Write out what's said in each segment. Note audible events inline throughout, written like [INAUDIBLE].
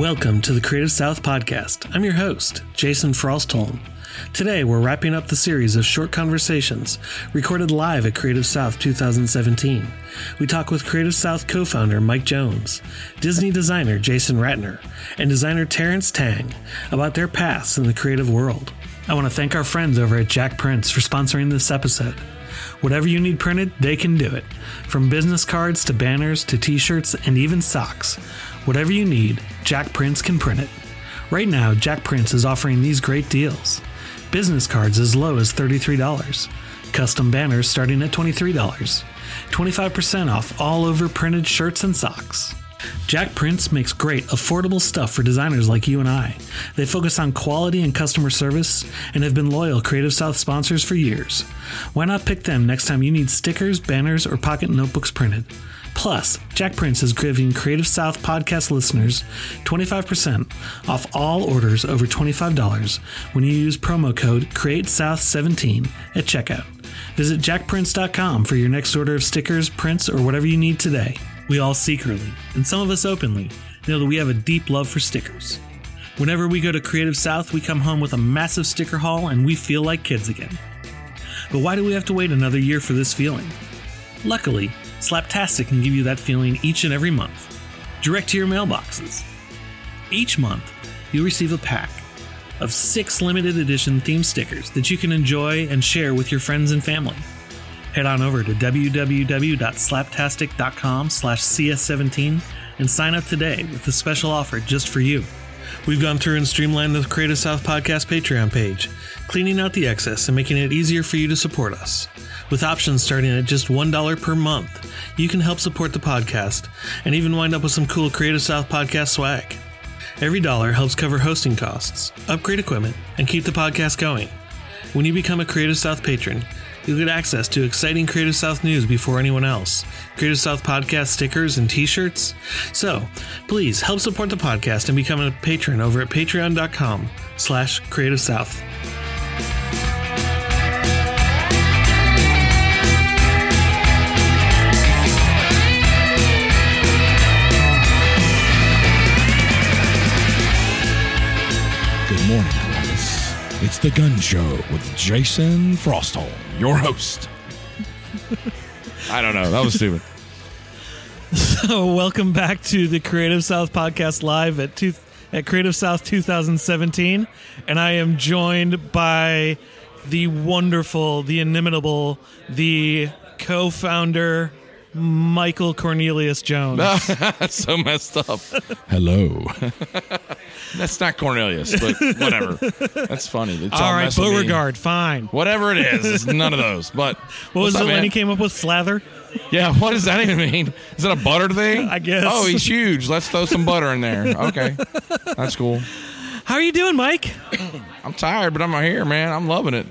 Welcome to the Creative South Podcast. I'm your host, Jason Frostholm. Today, we're wrapping up the series of short conversations recorded live at Creative South 2017. We talk with Creative South co founder Mike Jones, Disney designer Jason Ratner, and designer Terence Tang about their paths in the creative world. I want to thank our friends over at JakPrints for sponsoring this episode. Whatever you need printed, they can do it. From business cards to banners to t shirts and even socks. Whatever you need, JakPrints can print it. Right now, JakPrints is offering these great deals business cards as low as $33, custom banners starting at $23, 25% off all over printed shirts and socks. JakPrints makes great, affordable stuff for designers like you and I. They focus on quality and customer service and have been loyal Creative South sponsors for years. Why not pick them next time you need stickers, banners, or pocket notebooks printed? Plus, JakPrints is giving Creative South podcast listeners 25% off all orders over $25 when you use promo code CreateSouth17 at checkout. Visit jakprints.com for your next order of stickers, prints, or whatever you need today. We all secretly, and some of us openly, know that we have a deep love for stickers. Whenever we go to Creative South, we come home with a massive sticker haul and we feel like kids again. But why do we have to wait another year for this feeling? Luckily, Slaptastick can give you that feeling each and every month, direct to your mailboxes. Each month, you'll receive a pack of six limited edition theme stickers that you can enjoy and share with your friends and family. Head on over to www.slaptastick.com slash cs17 and sign up today with a special offer just for you. We've gone through and streamlined the Creative South Podcast Patreon page, cleaning out the excess and making it easier for you to support us. With options starting at just $1 per month, you can help support the podcast and even wind up with some cool Creative South podcast swag. Every dollar helps cover hosting costs, upgrade equipment, and keep the podcast going. When you become a Creative South patron, you'll get access to exciting Creative South news before anyone else, Creative South podcast stickers and t-shirts. So, please help support the podcast and become a patron over at patreon.com slash Creative South. It's the Gun Show with Jason Frostholm, your host. I don't know. That was stupid. [LAUGHS] So, welcome back to the Creative South podcast live at two, at Creative South 2017, and I am joined by the wonderful, the inimitable, the co-founder Michael Cornelius Jones. That's [LAUGHS] so messed up. Hello. [LAUGHS] That's not Cornelius, but whatever. That's funny. It's All right, mess with me. Beauregard, fine. Whatever it is, it's [LAUGHS] none of those. But What was what's it up, when man? he came up with slather? Yeah, what does that even mean? Is it a butter thing? I guess. Oh, he's huge. Let's throw some butter in there. Okay, that's cool. How are you doing, Mike? I'm tired, but I'm out here, man. I'm loving it.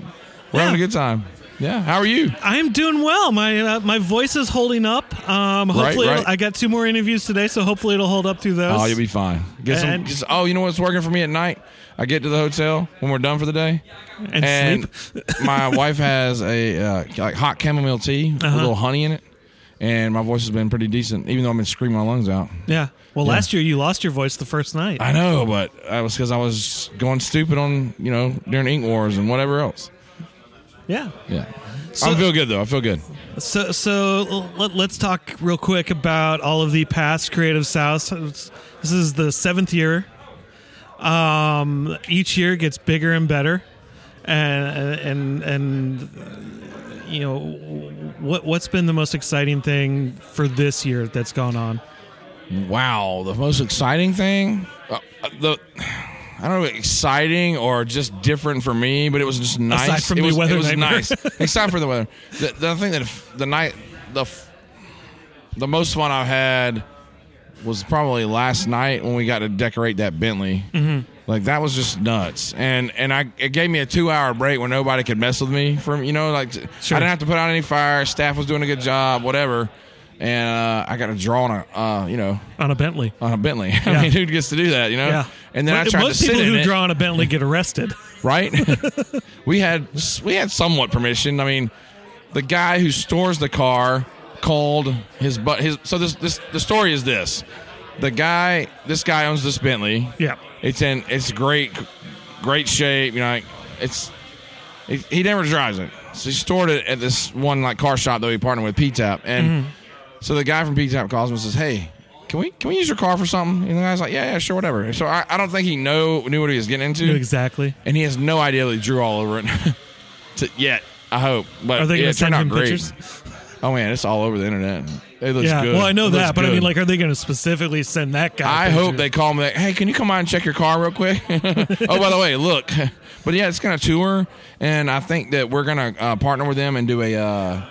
We're Yeah. having a good time. Yeah. How are you? I am doing well. My uh, my voice is holding up. Um, hopefully, right. it'll- I got two more interviews today, so hopefully it'll hold up through those. Oh, you'll be fine. Get some. Just- oh, you know what's working for me at night? I get to the hotel when we're done for the day, and, and sleep. [LAUGHS] my wife has a uh, like hot chamomile tea with a Uh-huh. little honey in it, and my voice has been pretty decent, even though I've been screaming my lungs out. Yeah. Well, last year you lost your voice the first night. I know, but that was because I was going stupid on you know during Ink Wars and whatever else. Yeah. Yeah, So- I feel good though. I feel good. So, so let, let's talk real quick about all of the past Creative Souths. This is the seventh year. Um, each year gets bigger and better, and and and you know what what's been the most exciting thing for this year that's gone on. Wow, the most exciting thing, uh, the. I don't know, exciting or just different for me, but it was just nice. Aside from it the was, weather it was nightmare. nice. [LAUGHS] Except for the weather. The, the thing that f- the night, the f- the most fun I've had was probably last night when we got to decorate that Bentley. Mm-hmm. Like that was just nuts, and and I it gave me a two hour break where nobody could mess with me from you know like Sure. I didn't have to put out any fire. Staff was doing a good job, whatever. And uh, I got to draw on a uh, you know On a Bentley. on a Bentley. [LAUGHS] Yeah. I mean, who gets to do that? You know. Yeah. And then I tried most to sit people who it, draw on a Bentley get arrested. [LAUGHS] right? [LAUGHS] we had we had somewhat permission. I mean, the guy who stores the car called his but his. So this this the story is this: the guy, this guy owns this Bentley. Yeah. It's in it's great, great shape. You know, like, it's he, he never drives it. So he stored it at this one like car shop that we partnered with P-Tap, and so the guy from P-Tap calls him and says, "Hey, can we can we use your car for something?" And the guy's like, "Yeah, yeah, sure, whatever." So I, I don't think he know knew what he was getting into, Exactly. and he has no idea that he drew all over it [LAUGHS] to, yet. I hope, but Are they yeah, going it to send out him great. pictures? Oh man, it's all over the internet. It looks Yeah. good. Well, I know It looks that, but I mean, good. like, are they going to specifically send that guy? I hope they call me. Like, hey, can you come by and check your car real quick? [LAUGHS] oh, by the way, look. [LAUGHS] But yeah, it's gonna tour, and I think that we're gonna uh, partner with them and do a uh,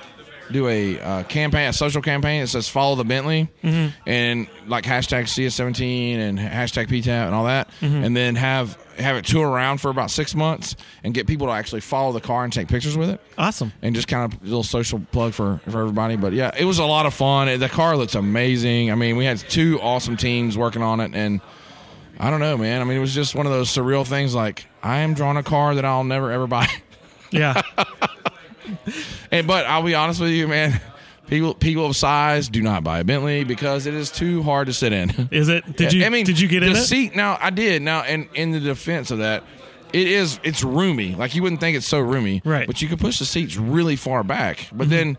do a uh, campaign, a social campaign that says "Follow the Bentley" and like hashtag CS17 and hashtag PTAP and all that, and then have have it tour around for about six months and get people to actually follow the car and take pictures with it Awesome. and just kind of a little social plug for for everybody. But yeah, it was a lot of fun. The car looks amazing. I mean, we had two awesome teams working on it, and I don't know, man. I mean, it was just one of those surreal things. Like I am drawing a car that I'll never ever buy. Yeah. [LAUGHS] and but I'll be honest with you, man. People people of size do not buy a Bentley because it is too hard to sit in. Is it? Did you? I mean, did you get the in it? seat? Now I did. Now, and in the defense of that, it is it's roomy. Like you wouldn't think it's so roomy, Right. But you can push the seats really far back. But mm-hmm. then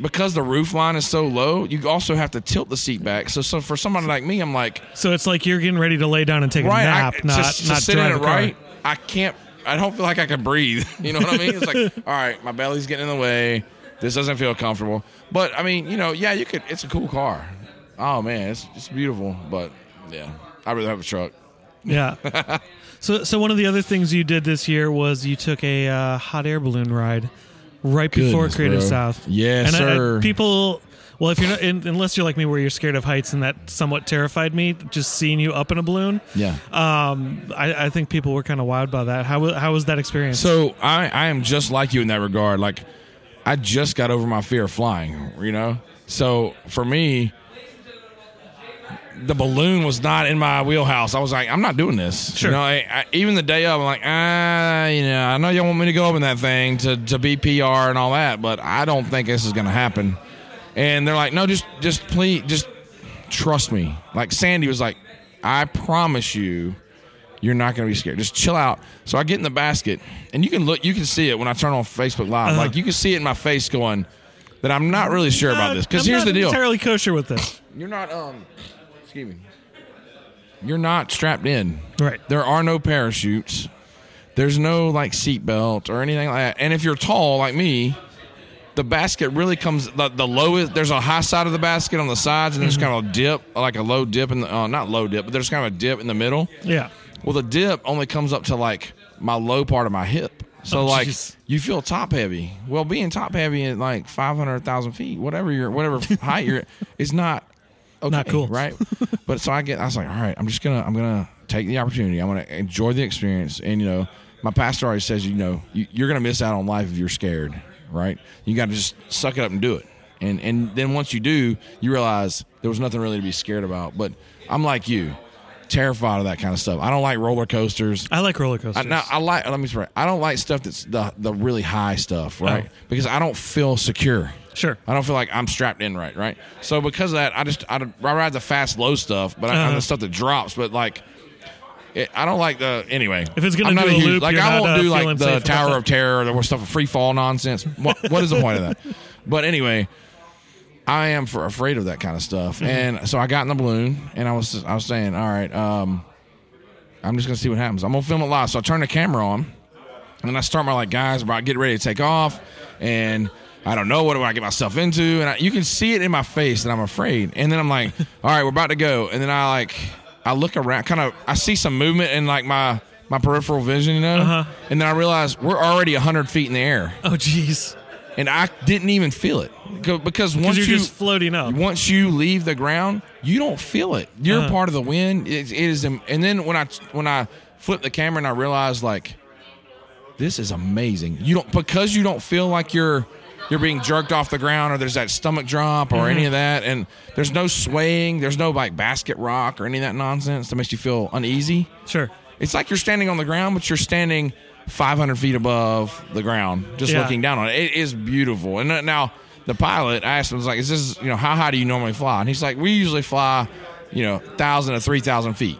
because the roof line is so low, you also have to tilt the seat back. So, so for somebody like me, I'm like, So it's like you're getting ready to lay down and take right, a nap, I, not to, to not sit in it right. I can't. I don't feel like I can breathe. [LAUGHS] You know what I mean? It's like, [LAUGHS] all right, my belly's getting in the way. This doesn't feel comfortable. But I mean, you know, yeah, you could. It's a cool car. Oh man, it's it's beautiful. But yeah, I'd rather have a truck. Yeah. [LAUGHS] so so one of the other things you did this year was you took a uh, hot air balloon ride right before Goodness, Creative bro. South. Yes, and I- I- sir. people. Well, if you're not, in, unless you're like me, where you're scared of heights, and that somewhat terrified me, just seeing you up in a balloon. Yeah. Um, I, I think people were kind of wild by that. How how was that experience? So I, I am just like you in that regard. Like I just got over my fear of flying, you know? So for me, the balloon was not in my wheelhouse. I was like, I'm not doing this. Sure. You know, I, I, even the day of, I'm like, ah, you know, I know y'all want me to go up in that thing to, to be PR and all that, but I don't think this is going to happen. And they're like, no, just, just please, just trust me. Like Sandy was like, I promise you, you're not going to be scared. Just chill out. So I get in the basket, and you can look, you can see it when I turn on Facebook Live. Uh-huh. Like you can see it in my face going that I'm not really sure about this. Because I'm here's not the deal: entirely kosher with this. you're not, um, excuse me, you're not strapped in. Right. There are no parachutes. There's no like seatbelt or anything like that. And if you're tall like me, the basket really comes the, the lowest. There's a high side of the basket on the sides, and there's Mm-hmm. kind of a dip, like a low dip in the uh, not low dip, but there's kind of a dip in the middle. Yeah. Well, the dip only comes up to like my low part of my hip. So Oh, like jeez. you feel top heavy. Well, being top heavy at like five hundred thousand feet, whatever you're, whatever [LAUGHS] height you're, is not okay, Not cool. right? but so I get, I was like, all right, I'm just gonna, I'm gonna take the opportunity. I'm gonna enjoy the experience. And you know, my pastor always says, you know, you, you're gonna miss out on life if you're scared, right? You got to just suck it up and do it. And and then once you do, you realize there was nothing really to be scared about. But I'm like you, terrified of that kind of stuff. I don't like roller coasters. I like roller coasters. I, now I like. Let me. Say, I don't like stuff that's the the really high stuff, right? Oh. Because I don't feel secure. sure. I don't feel like I'm strapped in right, right? So because of that, I just I, I ride the fast low stuff, but I, Uh-huh. the stuff that drops. But like, it, I don't like the anyway. If it's gonna I'm not do a huge, loop, like I won't uh, do feeling like the Tower of Terror, the stuff of free fall nonsense. What what is the point of that? [LAUGHS] But anyway, I am for afraid of that kind of stuff, Mm-hmm. and so I got in the balloon, and I was I was saying, all right, um, I'm just gonna see what happens. I'm gonna film it live, so I turn the camera on, and then I start my like guys about getting ready to take off, and I don't know what do I get myself into, and I, you can see it in my face that I'm afraid, and then I'm like, [LAUGHS] all right, we're about to go, and then I like I look around, kind of I see some movement in like my my peripheral vision, you know, Uh-huh. and then I realize we're already hundred feet in the air, Oh, jeez. and I didn't even feel it because once you're you just floating up. once you leave the ground, you don't feel it. You're Uh-huh. part of the wind. It, it is, and then when I when I flip the camera and I realize like this is amazing. You don't because you don't feel like you're you're being jerked off the ground or there's that stomach drop or any of that, and there's no swaying. There's no like basket rock or any of that nonsense that makes you feel uneasy. Sure. It's like you're standing on the ground, but you're standing 500 feet above the ground, just Yeah. looking down on it. It is beautiful. And uh, now the pilot, I asked him, I was like, "Is this, you know, how high do you normally fly?" And he's like, "We usually fly you know, thousand to three thousand feet,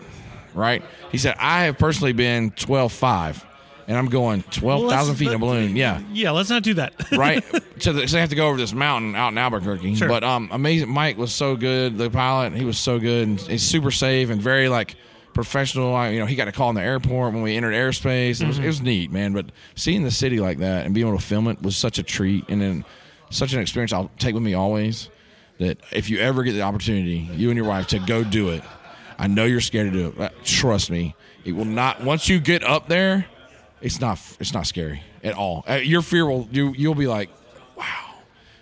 right? He said I have personally been twelve five, and I'm going twelve thousand Well, feet in a balloon. Yeah, Yeah, let's not do that. [LAUGHS] right? so, they, have to go over this mountain out in Albuquerque. Sure. But um, amazing. Mike was so good. The pilot, he was so good. And he's super safe and very like professional. I, you know, he got a call in the airport when we entered airspace. It was, it was neat, man. But seeing the city like that and being able to film it was such a treat, and then such an experience I'll take with me always. That if you ever get the opportunity, you and your wife, to go do it, I know you're scared to do it. But trust me, it will not. Once you get up there, it's not it's not scary at all. Uh, Your fear will you you'll be like, wow.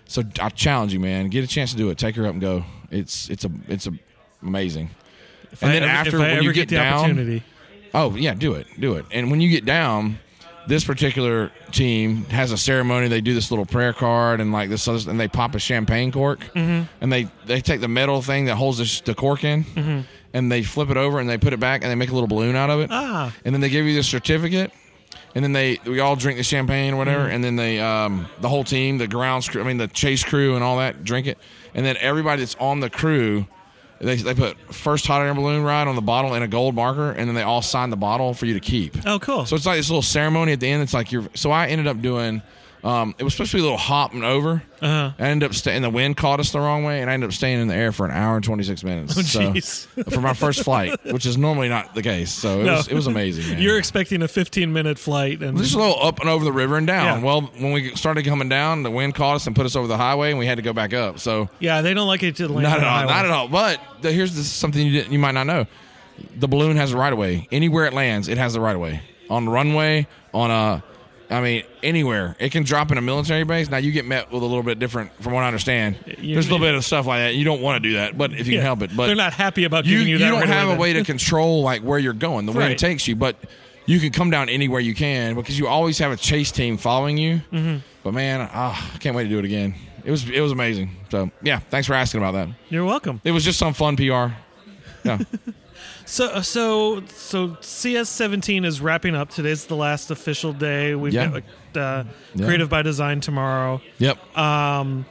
So I challenge you, man. Get a chance to do it. Take her up and go. It's it's a it's a amazing. If and I then ever- after when you get, the down, oh yeah, do it, do it. And when you get down, this particular team has a ceremony. They do this little prayer card and like this, other- and they pop a champagne cork, Mm-hmm. and they they take the metal thing that holds the, the cork in, Mm-hmm. and they flip it over and they put it back and they make a little balloon out of it ah, and then they give you the certificate and then they we all drink the champagne or whatever and then they um the whole team the grounds crew i mean the chase crew and all that drink it. And then everybody that's on the crew they, they put first hot air balloon ride on the bottle and a gold marker and then they all sign the bottle for you to keep. Oh, cool. so it's like this little ceremony at the end. It's like you're so i ended up doing um, it was supposed to be a little hopping over. Uh-huh. I ended up staying. The wind caught us the wrong way, and I ended up staying in the air for an hour and twenty six minutes. Oh, so, [LAUGHS] for my first flight, which is normally not the case. So it No. was it was amazing. Man. You're expecting a 15 minute flight, and Just a little up and over the river and down. Yeah. Well, when we started coming down, the wind caught us and put us over the highway, and we had to go back up. So yeah, they don't like it to land. not at the all, highway. not at all. But the, here's this, something you didn't, you might not know: the balloon has a right of way. Anywhere it lands, it has the right of way on the runway, on a, I mean, anywhere it can drop in a military base. Now you get met with a little bit different, from what I understand. You- There's a little bit of stuff like that. You don't want to do that, but if you Yeah. can help it, but they're not happy about you, giving you you that. don't right have away a way to [LAUGHS] control like where you're going. The wind Right. takes you, but you can come down anywhere you can because you always have a chase team following you. Mm-hmm. But man, ah, I can't wait to do it again. It was it was amazing. So yeah, thanks for asking about that. You're welcome. It was just some fun PR. Yeah, [LAUGHS] So, so, so CS17 is wrapping up. Today's the last official day. We've Yeah. got uh, Yeah. Creative by Design tomorrow. yep. Have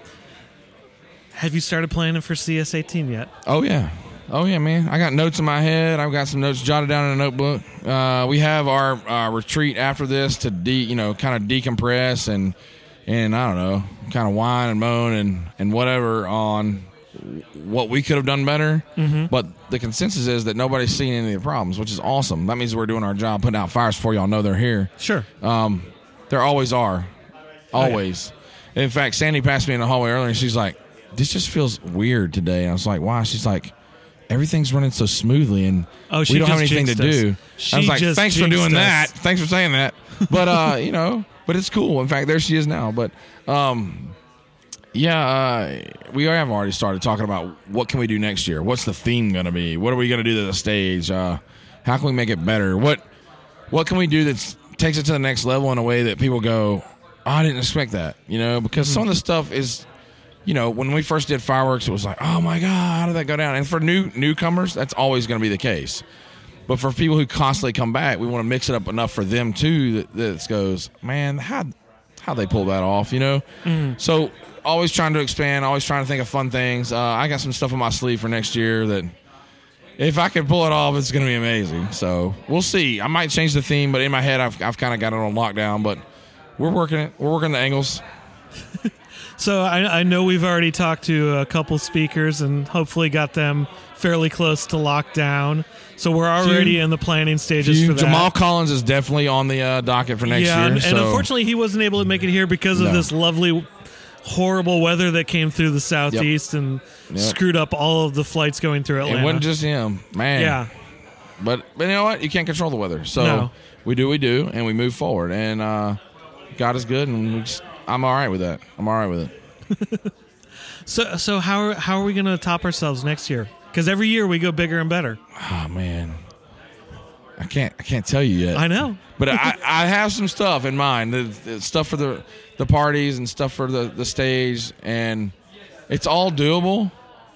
you started planning for CS18 yet? Oh yeah. Oh yeah, man! I got notes in my head. I've got some notes jotted down in a notebook. Uh, we have our uh, retreat after this to de, you know, kind of decompress and and I don't know, kind of whine and moan and and whatever on what we could have done better. But the consensus is that nobody's seen any of the problems, which is awesome. That means we're doing our job, putting out fires before y'all know they're here. Sure. Um, there always are, always. In fact, Sandy passed me in the hallway earlier, and she's like, "This just feels weird today." And I was like, "Why?" She's like, "Everything's running so smoothly, and Oh, she we don't have anything to us. do." She I was like, "Thanks for doing us. that. Thanks for saying that." But uh, you know, but it's cool. In fact, there she is now. But um, yeah, uh, we have already started talking about what can we do next year. What's the theme going to be? What are we going to do to the stage? Uh, how can we make it better? What what can we do that takes it to the next level in a way that people go, oh, I didn't expect that, you know? Because some of the stuff is, you know, when we first did fireworks, it was like, oh my god, how did that go down? And for new newcomers, that's always going to be the case. But for people who constantly come back, we want to mix it up enough for them too that, that goes, man, how how they pull that off, you know? So always trying to expand, always trying to think of fun things. Uh, I got some stuff on my sleeve for next year that if I can pull it off, it's going to be amazing. So we'll see. I might change the theme, but in my head, I've, I've kind of got it on lockdown. But we're working it. We're working the angles. [LAUGHS] So I, I know we've already talked to a couple speakers and hopefully got them fairly close to lockdown. So we're already Few- in the planning stages for that. Jamal Collins is definitely on the uh, docket for next yeah, year. and, and unfortunately he wasn't able to make it here because of No. this lovely, horrible weather that came through the southeast and Yep. screwed up all of the flights going through Atlanta. it wasn't just him, man. yeah, But but you know what? You can't control the weather. So No. we do we do, and we move forward. And uh, God is good, and we just, I'm all right with that. I'm all right with it. [LAUGHS] So so how are, how are we going to top ourselves next year? Because every year we go bigger and better. Oh man, I can't I can't tell you yet. I know. But I, I have some stuff in mind, the, the stuff for the the parties and stuff for the the stage, and it's all doable.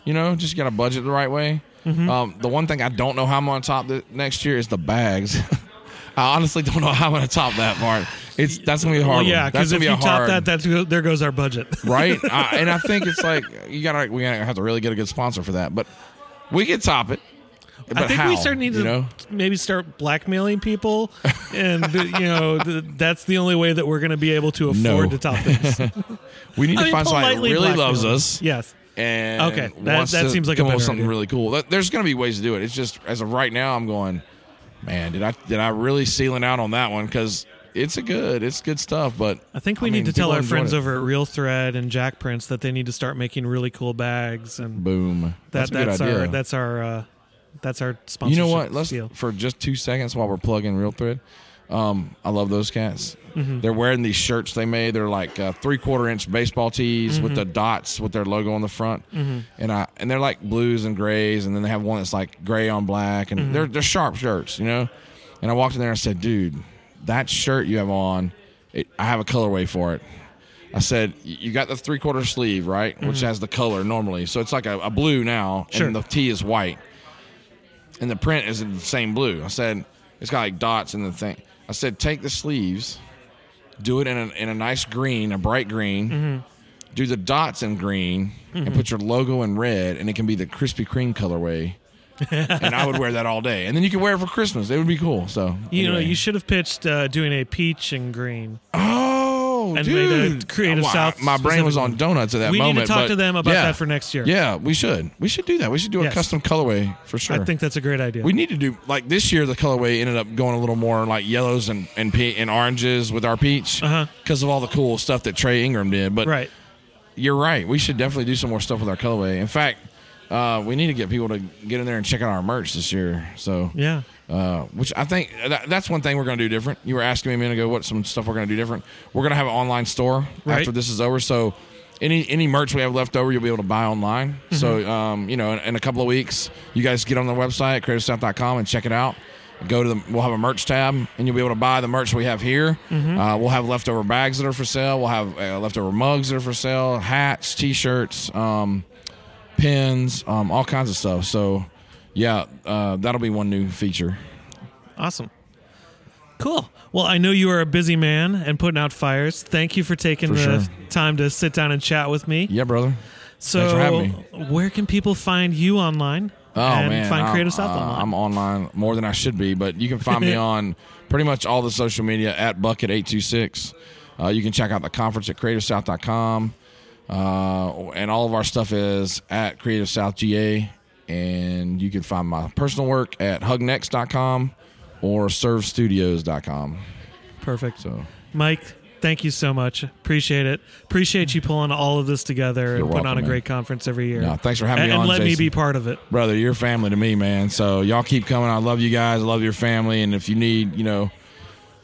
You know, just got to budget the right way. Mm-hmm. Um, the one thing I don't know how I'm going to top the, next year is the bags. [LAUGHS] I honestly don't know how I'm going to top that part. It's that's going to be hard. Well, yeah, because if gonna you be a top that, that's there goes our budget. [LAUGHS] right? I, and I think it's like you gotta we gotta have to really get a good sponsor for that. But we could top it. But I think how, we start need to you know? maybe start blackmailing people, [LAUGHS] and you know th- that's the only way that we're going to be able to afford No. to top this. [LAUGHS] We need I to mean, find somebody that really loves us. Yes. and Okay, that- that seems like a come up with something idea. really cool. That- There's going to be ways to do it. It's just as of right now, I'm going, man. Did I did I really ceiling out on that one? Because it's a good, it's good stuff. But I think we I need mean, to tell our friends it. over at Real Thread and JakPrints that they need to start making really cool bags, and boom, that that's a good that's idea. our that's our uh, that's our you sponsorship. know what? Let's deal. for just two seconds while we're plugging Real Thread. Um, I love those cats. Mm-hmm. They're wearing these shirts they made. They're like uh, three quarter inch baseball tees with the Mm-hmm. dots with their logo on the front, and I and they're like blues and grays, and then they have one that's like gray on black, and Mm-hmm. they're they're sharp shirts, you know. And I walked in there and I said, "Dude, that shirt you have on, it, I have a colorway for it." I said, "You got the three quarter sleeve, right? Which has the color normally, so it's like a, a blue now, Mm-hmm. Sure. and the tee is white." And the print is the same blue. I said it's got like dots in the thing. I said take the sleeves, do it in a, in a nice green, a bright green. Mm-hmm. Do the dots in green and put your logo in red, and it can be the Krispy Kreme colorway. [LAUGHS] and I would wear that all day, and then you can wear it for Christmas. It would be cool. So You know, you should have pitched uh, doing a peach and green. Oh, And made a dude! Creative Wow, South My brain was on specific- donuts at that we moment. need to talk but to them about yeah. that for next year. Yeah, we should. We should do that. We should do a Yes. custom colorway for sure. I think that's a great idea. We need to do like this year. The colorway ended up going a little more like yellows and and, pe- and oranges with our peach Uh-huh. because of all the cool stuff that Trey Ingram did. But right. you're right. We should definitely do some more stuff with our colorway. In fact, uh, we need to get people to get in there and check out our merch this year. So Yeah. Uh, which I think that, that's one thing we're going to do different. You were asking me a minute ago what some stuff we're going to do different. We're going to have an online store Right. after this is over. So any any merch we have left over, you'll be able to buy online. Mm-hmm. So um, you know, in, in a couple of weeks, you guys get on the website creativesouth.com and check it out. Go to the. We'll have a merch tab, and you'll be able to buy the merch we have here. Mm-hmm. Uh, we'll have leftover bags that are for sale. We'll have uh, leftover mugs that are for sale, hats, t-shirts, um, pins, um, all kinds of stuff. So, yeah, uh, that'll be one new feature. Awesome. Cool. Well, I know you are a busy man and putting out fires. Thank you for taking For the sure. time to sit down and chat with me. Yeah, brother. So, Thanks for having where can people find you online? Oh and man, find I'm, Creative South uh, online. I'm online more than I should be, but you can find me [LAUGHS] on pretty much all the social media at Bucket eight two six. Uh, you can check out the conference at CreativeSouth.com, uh, and all of our stuff is at Creative South GA. And you can find my personal work at HugNecks.com or ServeStudios.com. Perfect. So Mike, thank you so much. Appreciate it. Appreciate you pulling all of this together and You're putting on a man. great conference every year. No, thanks for having and, me on. and let me be part of it. brother, you're family to me, man. So y'all keep coming. I love you guys. I love your family. And if you need, you know,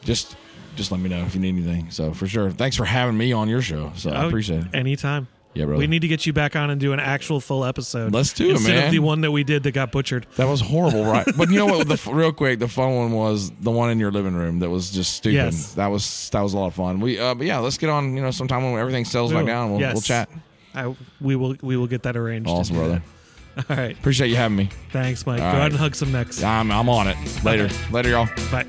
just just let me know if you need anything. So for sure. Thanks for having me on your show. So I Oh, appreciate it. Anytime. Yeah, brother. We need to get you back on and do an actual full episode. Let's do it, instead of man. the one that we did that got butchered. that was horrible, right? [LAUGHS] but you know what? The real quick, the fun one was the one in your living room. That was just stupid. Yes. That was that was a lot of fun. We, uh, but yeah, let's get on. You know, sometime when everything settles back down, we'll, Yes. we'll chat. I, we will we will get that arranged. and Awesome, do brother. that. [LAUGHS] All right. Appreciate you having me. Thanks, Mike. All Go right. ahead and hug some necks. I'm I'm on it. Later, [LAUGHS] later, y'all. Bye.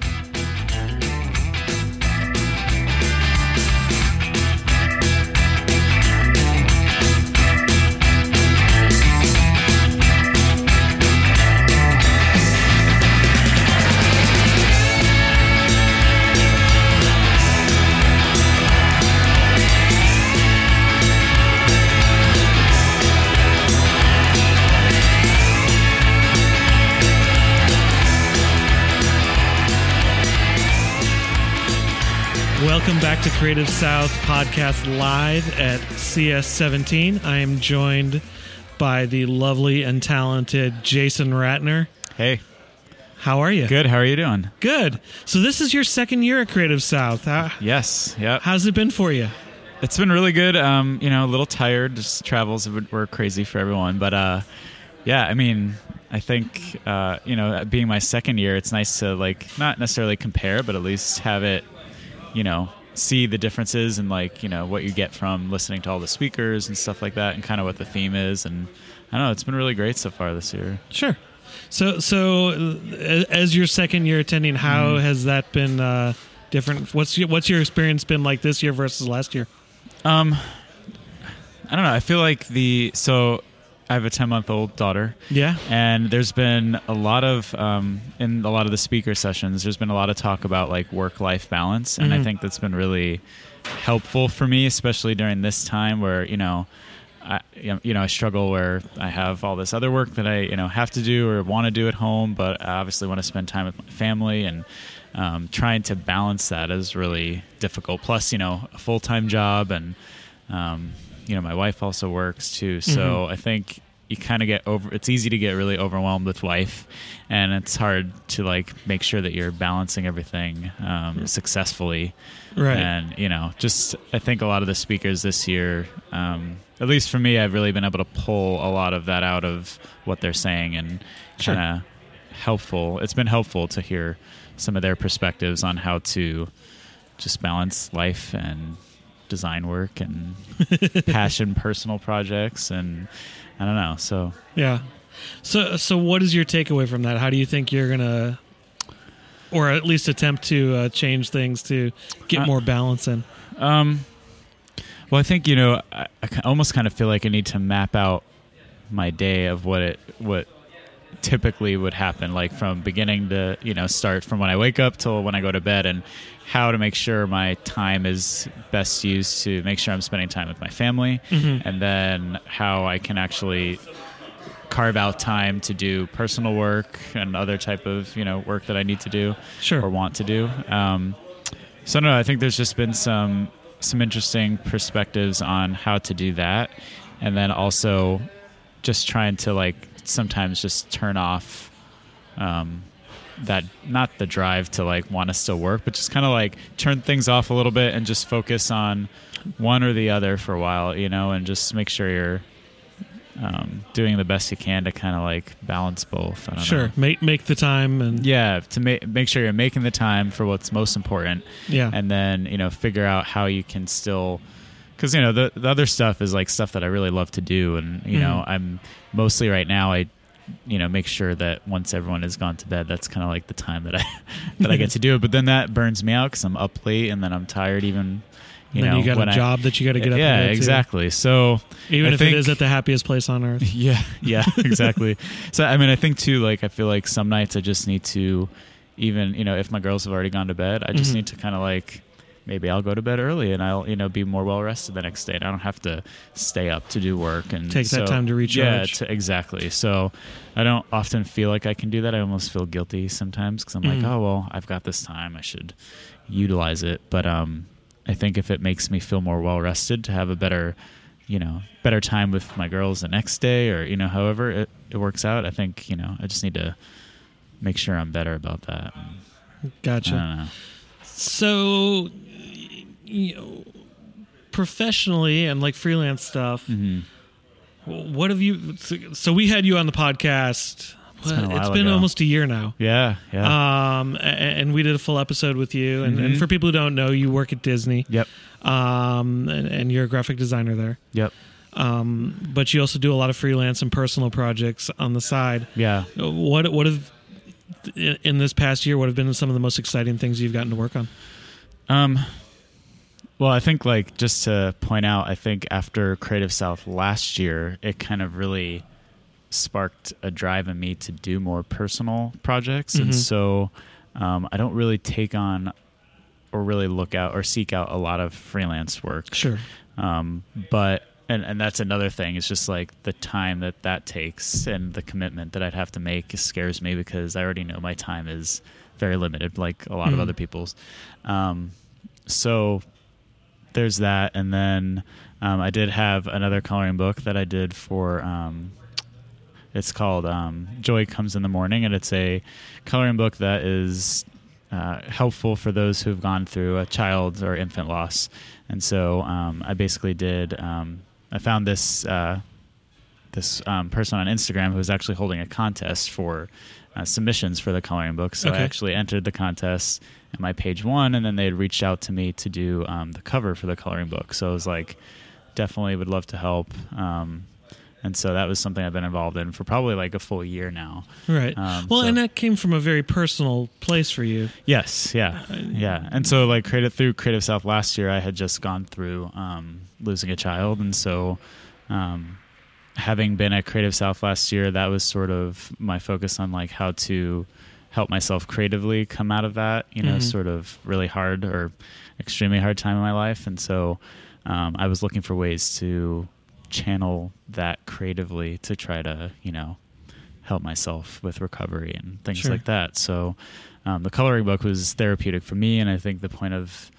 Welcome back to Creative South Podcast Live at CS17. I am joined by the lovely and talented Jason Ratner. Hey, How are you? good. How are you doing? Good. So this is your second year at Creative South. How, Yes. Yep. how's it been for you? It's been really good. Um, you know, a little tired. Just travels were crazy for everyone, but uh, yeah. I mean, I think uh, you know, being my second year, it's nice to like not necessarily compare, but at least have it, you know, see the differences and like you know what you get from listening to all the speakers and stuff like that, and kind of what the theme is. And I don't know. It's been really great so far this year. Sure. So, so as your second year attending, how Mm-hmm. has that been uh, different? What's your, what's your experience been like this year versus last year? Um, I don't know. I feel like the so I have a 10 month old daughter. Yeah. And there's been a lot of, um, in a lot of the speaker sessions, there's been a lot of talk about like work life balance. And I Mhm. think that's been really helpful for me, especially during this time where, you know, I, you know, I struggle where I have all this other work that I, you know, have to do or want to do at home, but I obviously want to spend time with my family and um, trying to balance that is really difficult. Plus, you know, a full time job and, um, you know, my wife also works too. So Mhm. I think you kind of get over, it's easy to get really overwhelmed with life and it's hard to like make sure that you're balancing everything um, successfully. Right. And, you know, just I think a lot of the speakers this year, um, at least for me, I've really been able to pull a lot of that out of what they're saying and Sure. kind of helpful. It's been helpful to hear some of their perspectives on how to just balance life and design work and [LAUGHS] passion personal projects and I don't know. So Yeah. So so what is your takeaway from that? How do you think you're gonna, or at least attempt to uh, change things to get Uh, more balance in? Um, well, I think you know, I, I almost kind of feel like I need to map out my day of what it what typically would happen, like from beginning to you know start from when I wake up till when I go to bed, and how to make sure my time is best used to make sure I'm spending time with my family, Mhm. and then how I can actually carve out time to do personal work and other type of you know work that I need to do Sure. or want to do. Um, so no, I think there's just been some some interesting perspectives on how to do that, and then also just trying to like sometimes just turn off um, that not the drive to like want to still work, but just kind of like turn things off a little bit and just focus on one or the other for a while, you know, and just make sure you're um, doing the best you can to kind of like balance both. I don't Sure. know. Make make the time and Yeah, to make make sure you're making the time for what's most important, yeah. and then you know figure out how you can still, because you know the the other stuff is like stuff that I really love to do, and you know Mhm. I'm mostly right now I, you know, make sure that once everyone has gone to bed, that's kind of like the time that I [LAUGHS] that I get to do it. But then that burns me out because I'm up late and then I'm tired even. You then know, you got a I- job that you got to get up. yeah, exactly. So Even I if think- it is at the happiest place on earth. [LAUGHS] yeah, yeah, [LAUGHS] exactly. so I mean, I think too. Like, I feel like some nights I just need to, even you know, if my girls have already gone to bed, I just Mhm. need to kind of like maybe I'll go to bed early and I'll you know be more well rested the next day. And I don't have to stay up to do work and Take that time to Yeah, recharge. to, exactly. So I don't often feel like I can do that. I almost feel guilty sometimes because I'm Mhm. like, oh well, I've got this time. I should utilize it. But um, I think if it makes me feel more well rested to have a better, you know, better time with my girls the next day, or you know, however it, it works out, I think you know, I just need to make sure I'm better about that. Gotcha. So, you know, professionally and like freelance stuff, Mhm. what have you? So we had you on the podcast. It's been It's been almost a year now. Yeah, yeah. Um, and we did a full episode with you. And, and Mhm. for people who don't know, you work at Disney. yep, Um, and, and you're a graphic designer there. yep, Um, but you also do a lot of freelance and personal projects on the side. yeah. What what have in in this past year? What have been some of the most exciting things you've gotten to work on? Um, well, I think like just to point out, I think after Creative South last year, it kind of really sparked a drive in me to do more personal projects, Mhm. and so um, I don't really take on or really look out or seek out a lot of freelance work. Sure. Um, but and and that's another thing. It's just like the time that that takes and the commitment that I'd have to make scares me because I already know my time is very limited, like a lot of Mhm. other people's. Um, so there's that, and then um, I did have another coloring book that I did for. Um, it's called um, Joy Comes in the Morning, and it's a coloring book that is uh, helpful for those who've gone through a child or infant loss. And so um, I basically did. Um, I found this uh, this um, person on Instagram who was actually holding a contest for uh, submissions for the coloring book. So I actually entered the contest at my page one, and then they had reached out to me to do um, the cover for the coloring book. So I was like, definitely would love to help. Um, and so that was something I've been involved in for probably like a full year now. Right. Um, well, so- and that came from a very personal place for you. Yes, yeah, yeah. And so, like, creative through Creative South last year, I had just gone through um, losing a child, and so um, having been at Creative South last year, that was sort of my focus on like how to help myself creatively come out of that, you know, Mhm. sort of really hard or extremely hard time in my life. And so um, I was looking for ways to channel that creatively to try to, you know, help myself with recovery and things Sure. like that. So um, the coloring book was therapeutic for me. And I think the point of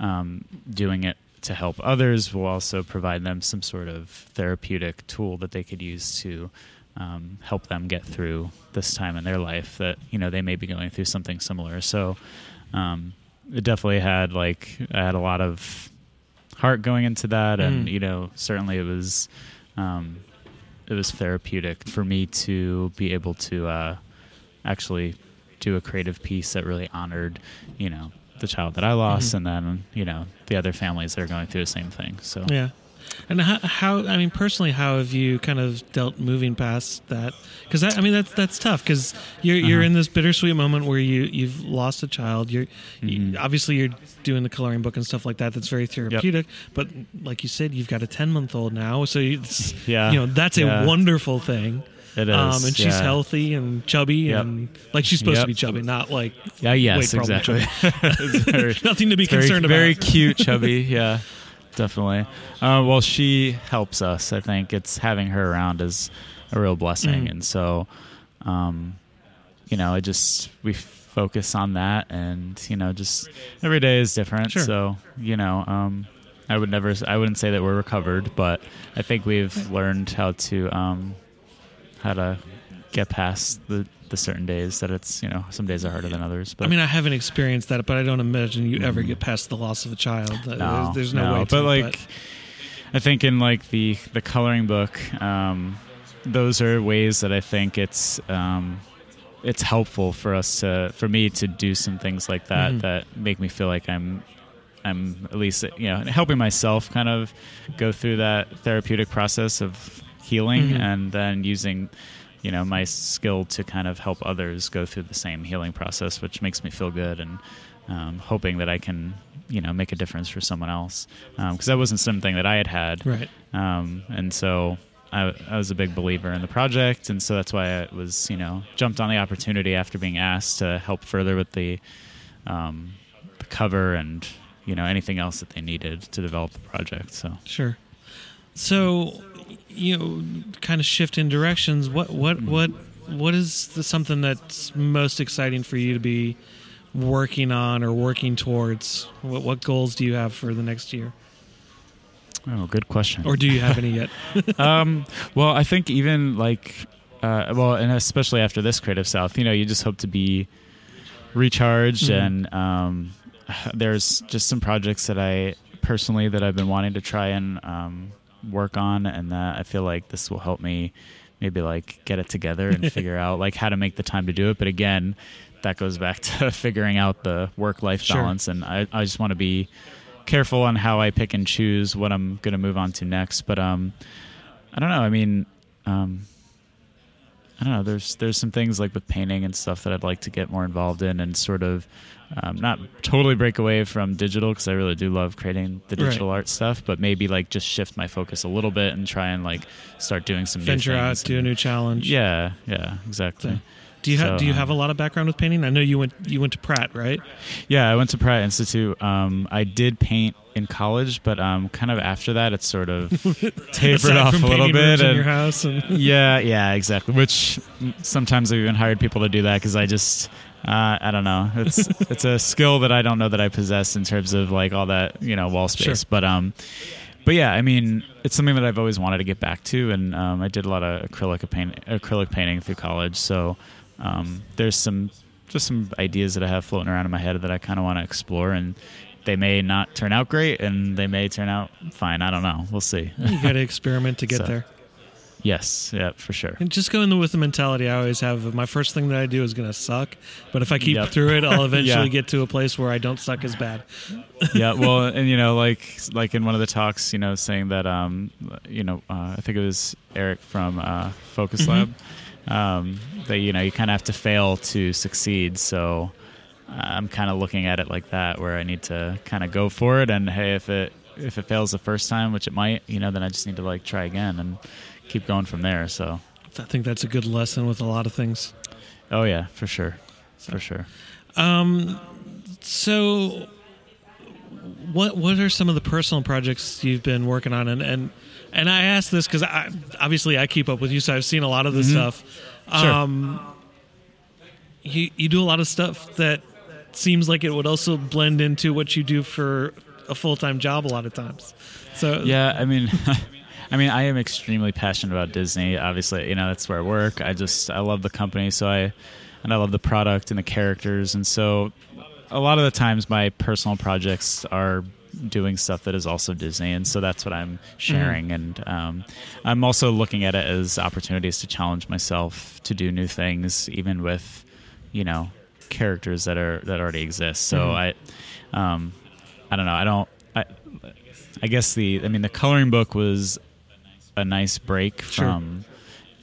um, doing it to help others will also provide them some sort of therapeutic tool that they could use to um, help them get through this time in their life that you know they may be going through something similar. So um, it definitely had like I had a lot of heart going into that, and Mm. you know certainly it was um, it was therapeutic for me to be able to uh, actually do a creative piece that really honored you know the child that I lost, Mhm. and then you know the other families that are going through the same thing. So Yeah. And how, how, I mean, personally, how have you kind of dealt moving past that? Because I mean, that's that's tough because you're you're Uh-huh. in this bittersweet moment where you you've lost a child. You're you, Mhm. obviously you're doing the coloring book and stuff like that. That's very therapeutic. But like you said, you've got a ten month old now, so it's, Yeah. you know that's Yeah. a wonderful thing. It is, Um, and she's yeah. healthy and chubby Yep. and like she's supposed to be chubby, not like Yeah, yes, exactly. [LAUGHS] [LAUGHS] Very- nothing to be concerned very about. Very cute, chubby. [LAUGHS] Yeah, definitely. Uh, well, she helps us. I think it's having her around is a real blessing, Mhm. and so, um, you know, it just we focus on that, and you know, just every day is different. Sure. So, you know, um, I would never, I wouldn't say that we're recovered, but I think we've learned how to, um, how to get past the the certain days that it's you know some days are harder than others but I mean, I haven't experienced that, but I don't imagine you ever get past the loss of a child. no, there's, there's no, way. To, but like, I think in like the the coloring book, um, those are ways that I think it's um, it's helpful for us to for me to do some things like that Mhm. that make me feel like I'm I'm at least you know helping myself kind of go through that therapeutic process of healing Mhm. and then using you know my skill to kind of help others go through the same healing process which makes me feel good and um, hoping that I can you know make a difference for someone else because that wasn't something that I had had right. um, and so I, I was a big believer in the project, and so that's why I was, you know, jumped on the opportunity after being asked to help further with the, um, the cover and you know anything else that they needed to develop the project. So Sure. So, you know, kind of shift in directions. What what Mm-hmm. what what is the, something that's most exciting for you to be working on or working towards? What what goals do you have for the next year, oh, good question. or do you have any yet? [LAUGHS] [LAUGHS] um, well, I think even like, uh, well, and especially after this Creative South, you know, you just hope to be recharged, Mhm. and um, [SIGHS] there's just some projects that I personally that I've been wanting to try and um, work on, and that I feel like this will help me maybe like get it together and [LAUGHS] figure out like how to make the time to do it. But again, that goes back to [LAUGHS] figuring out the work life Sure. balance, and I, I just want to be careful on how I pick and choose what I'm going to move on to next. But um, I don't know. I mean, um, I don't know. There's there's some things like with painting and stuff that I'd like to get more involved in and sort of um, not totally break away from digital because I really do love creating the Right. digital art stuff, but maybe like just shift my focus a little bit and try and like start doing some Venture out, do a new challenge. Yeah, yeah, exactly. Do you have So, Do you um, have a lot of background with painting? I know you went you went to Pratt, right? Yeah, I went to Pratt Institute. Um, I did paint in college, but um, kind of after that, it's sort of [LAUGHS] tapered off a little bit. and- your house, and [LAUGHS] yeah, yeah, exactly. Which sometimes I've even hired people to do that because I just, uh, I don't know. It's [LAUGHS] it's a skill that I don't know that I possess in terms of like all that you know wall space. Sure. But um, but yeah, I mean, it's something that I've always wanted to get back to, and um, I did a lot of acrylic paint, acrylic painting through college. So um, there's some just some ideas that I have floating around in my head that I kind of want to explore and. They may not turn out great, and they may turn out fine. I don't know. We'll see. you got to experiment to get [LAUGHS] So- there. yes, yeah, for sure. And just go in with the mentality I always have my first thing that I do is going to suck, but if I keep Yep. through it, I'll [LAUGHS] eventually Yeah. get to a place where I don't suck as bad. [LAUGHS] yeah well and you know like like in one of the talks you know saying that um you know uh, i think it was eric from uh, focus lab um that you know you kind of have to fail to succeed so i'm kind of looking at it like that where i need to kind of go for it and hey if it if it fails the first time, which it might, you know, then I just need to like try again and keep going from there. So, I think that's a good lesson with a lot of things. oh yeah, for sure, for sure. Um, so, what what are some of the personal projects you've been working on? And and and I ask this because I obviously I keep up with you, so I've seen a lot of this stuff. Sure. Um, you you do a lot of stuff that seems like it would also blend into what you do for a full time job a lot of times. So Yeah, I mean, [LAUGHS] I mean, I am extremely passionate about Disney. Obviously, you know that's where I work. I just I love the company, so I and I love the product and the characters, and so a lot of the times my personal projects are doing stuff that is also Disney, and so that's what I'm sharing. And um, I'm also looking at it as opportunities to challenge myself to do new things, even with you know characters that are that already exist. So I, um, I don't know. I don't. I, I guess the. I mean, the coloring book was a nice break from.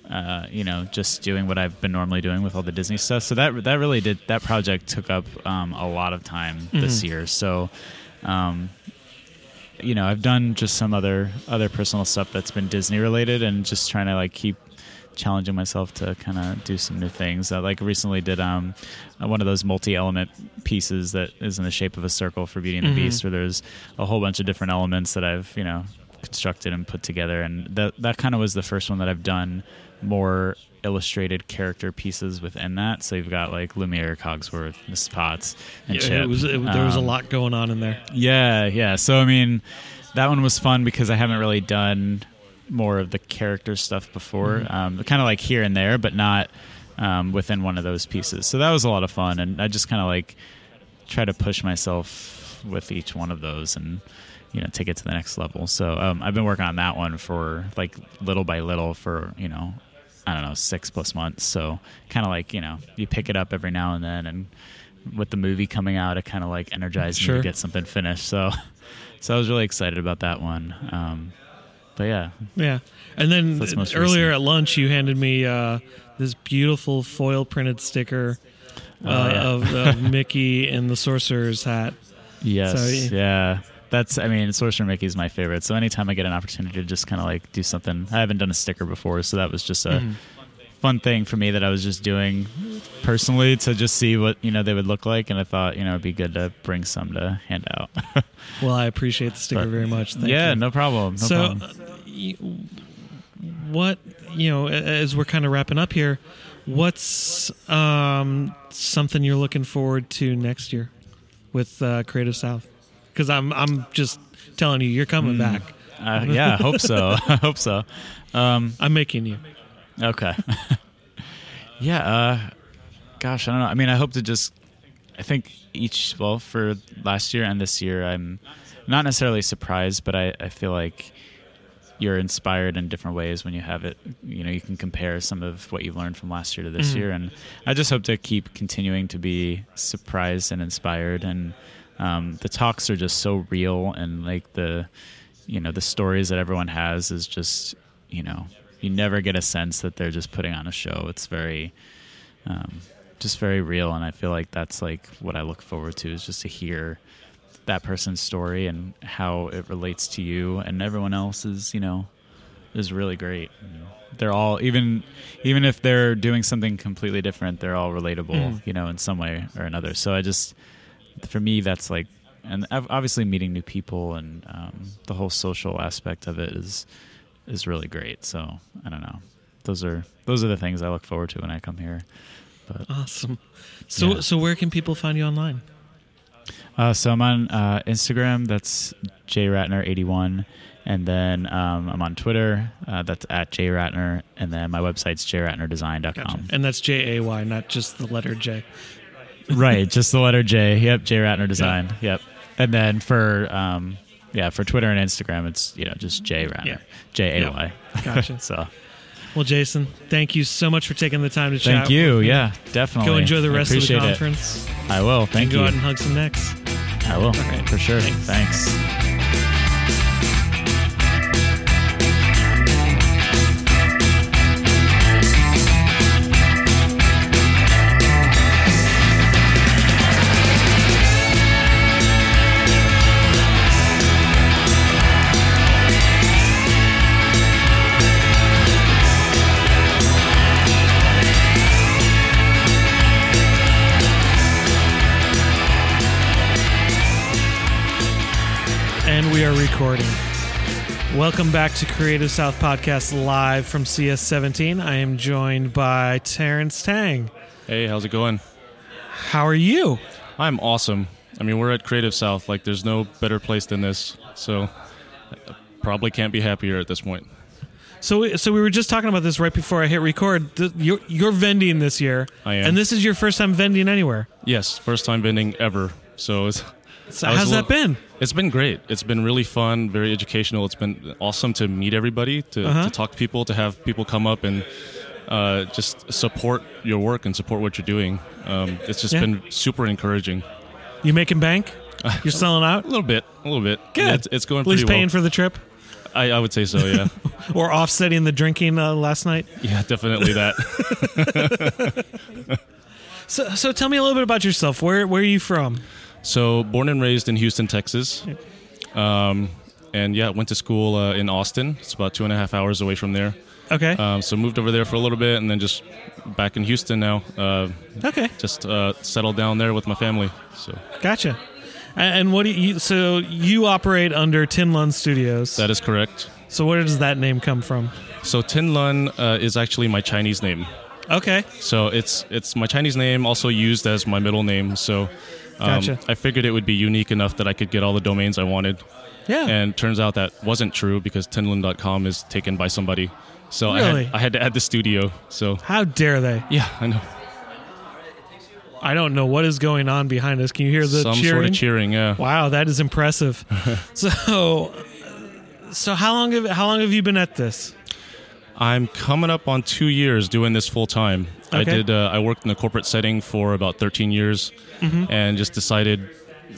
Uh, you know, just doing what I've been normally doing with all the Disney stuff. So that that really did that project took up um, a lot of time this year. So, um, you know, I've done just some other other personal stuff that's been Disney related, and just trying to like keep challenging myself to kind of do some new things. I like recently did um, one of those multi-element pieces that is in the shape of a circle for Beauty and the Beast, where there's a whole bunch of different elements that I've you know constructed and put together, and that that kind of was the first one that I've done more illustrated character pieces within that. So you've got like Lumiere, Cogsworth, Mrs. Potts, and Yeah, Chip. it was it, there was a Um, lot going on in there. yeah, yeah. So I mean, that one was fun because I haven't really done more of the character stuff before. Um, kind of like here and there, but not um, within one of those pieces. So that was a lot of fun, and I just kind of like try to push myself with each one of those and you know take it to the next level. So um, I've been working on that one for like little by little for you know I don't know six plus months. So kind of like you know you pick it up every now and then, and with the movie coming out, it kind of like energized Sure. me to get something finished. So [LAUGHS] so I was really excited about that one. Um, but yeah, Yeah, and then most earlier recent. at lunch, you handed me uh, this beautiful foil printed sticker uh, Oh, yeah. of, of [LAUGHS] Mickey in the sorcerer's hat. Yes. So, yeah. That's, I mean, Sorcerer Mickey is my favorite. So anytime I get an opportunity to just kind of like do something, I haven't done a sticker before. So that was just a Mm-hmm. fun thing for me that I was just doing personally to just see what, you know, they would look like. And I thought, you know, it'd be good to bring some to hand out. [LAUGHS] Well, I appreciate the sticker But- very much. Thank yeah, you. no problem. No so, problem. uh, what you know, as we're kind of wrapping up here, what's um, something you're looking forward to next year with uh, Creative South? Because I'm I'm just telling you, you're coming Hmm. back. Uh, yeah, I hope so. [LAUGHS] I hope so. Um, I'm making you. Okay. [LAUGHS] yeah. Uh, gosh, I don't know. I mean, I hope to just. I think each well for last year and this year, I'm not necessarily surprised, but I, I feel like you're inspired in different ways when you have it. You know, you can compare some of what you've learned from last year to this year, and I just hope to keep continuing to be surprised and inspired. And um, the talks are just so real, and like the, you know, the stories that everyone has is just, you know, you never get a sense that they're just putting on a show. It's very, um, just very real, and I feel like that's like what I look forward to is just to hear that person's story and how it relates to you and everyone else's you know is really great. They're all even even if they're doing something completely different they're all relatable you know in some way or another. So i just for me that's like and obviously meeting new people and um, the whole social aspect of it is is really great so i don't know those are those are the things i look forward to when i come here but Awesome. So Yeah. so where can people find you online? Uh, so I'm on uh, Instagram. That's jratner81, and then um, I'm on Twitter. Uh, that's at jayratner, and then my website's jratnerdesign.com. And that's J A Y, not just the letter J. right, just the letter J. Yep, jratner design. Yep. And then for um, yeah, for Twitter and Instagram, it's you know just jayratner, Yeah. J A Y. Gotcha. [LAUGHS] so Well, Jason, thank you so much for taking the time to chat. thank you. Yeah, definitely. Go enjoy the rest of the appreciate it. conference. I will. Thank and go out and hug some necks. I will right. for sure. Thanks. Thanks. Recording. Welcome back to Creative South Podcast live from CS17. I am joined by Terence Tang. Hey, how's it going? How are you? I'm awesome. I mean, we're at Creative South. Like, there's no better place than this. So, I probably can't be happier at this point. So, we- so we were just talking about this right before I hit record. The, you're, you're vending this year, I am. and this is your first time vending anywhere. Yes, first time vending ever. So, it's, So how's a that been? it's been great. It's been really fun, very educational. It's been awesome to meet everybody, to, Uh-huh. to talk to people, to have people come up and uh, just support your work and support what you're doing. Um, it's just Yeah. been super encouraging. You making bank? [LAUGHS] You're selling out? A little bit, a little bit. Good. It's, it's going At least paying well. for the trip, I, I would say so. Yeah, [LAUGHS] or offsetting the drinking uh, last night. yeah, definitely that. [LAUGHS] So, so tell me a little bit about yourself. Where where are you from? So, born and raised in Houston, Texas. Um, and yeah, went to school uh, in Austin. It's about two and a half hours away from there. Okay. Um, so, moved over there for a little bit and then just back in Houston now. Uh, okay. just uh, settled down there with my family. So, Gotcha. And, and what do you? So you operate under Tin Lun Studios. that is correct. so where does that name come from? So, Tin Lun uh, is actually my Chinese name. Okay. So, it's it's my Chinese name, also used as my middle name. So, um, I figured it would be unique enough that I could get all the domains I wanted. Yeah. and turns out that wasn't true because tinlun.com is taken by somebody. So I, had, I had to add the studio. So How dare they? yeah, I know I don't know what is going on behind us. Can you hear the some cheering? sort of cheering. Yeah, Wow, that is impressive. [LAUGHS] so, so how long have how long have you been at this? I'm coming up on two years doing this full time. I did. Uh, I worked in a corporate setting for about 13 years, Mm-hmm. and just decided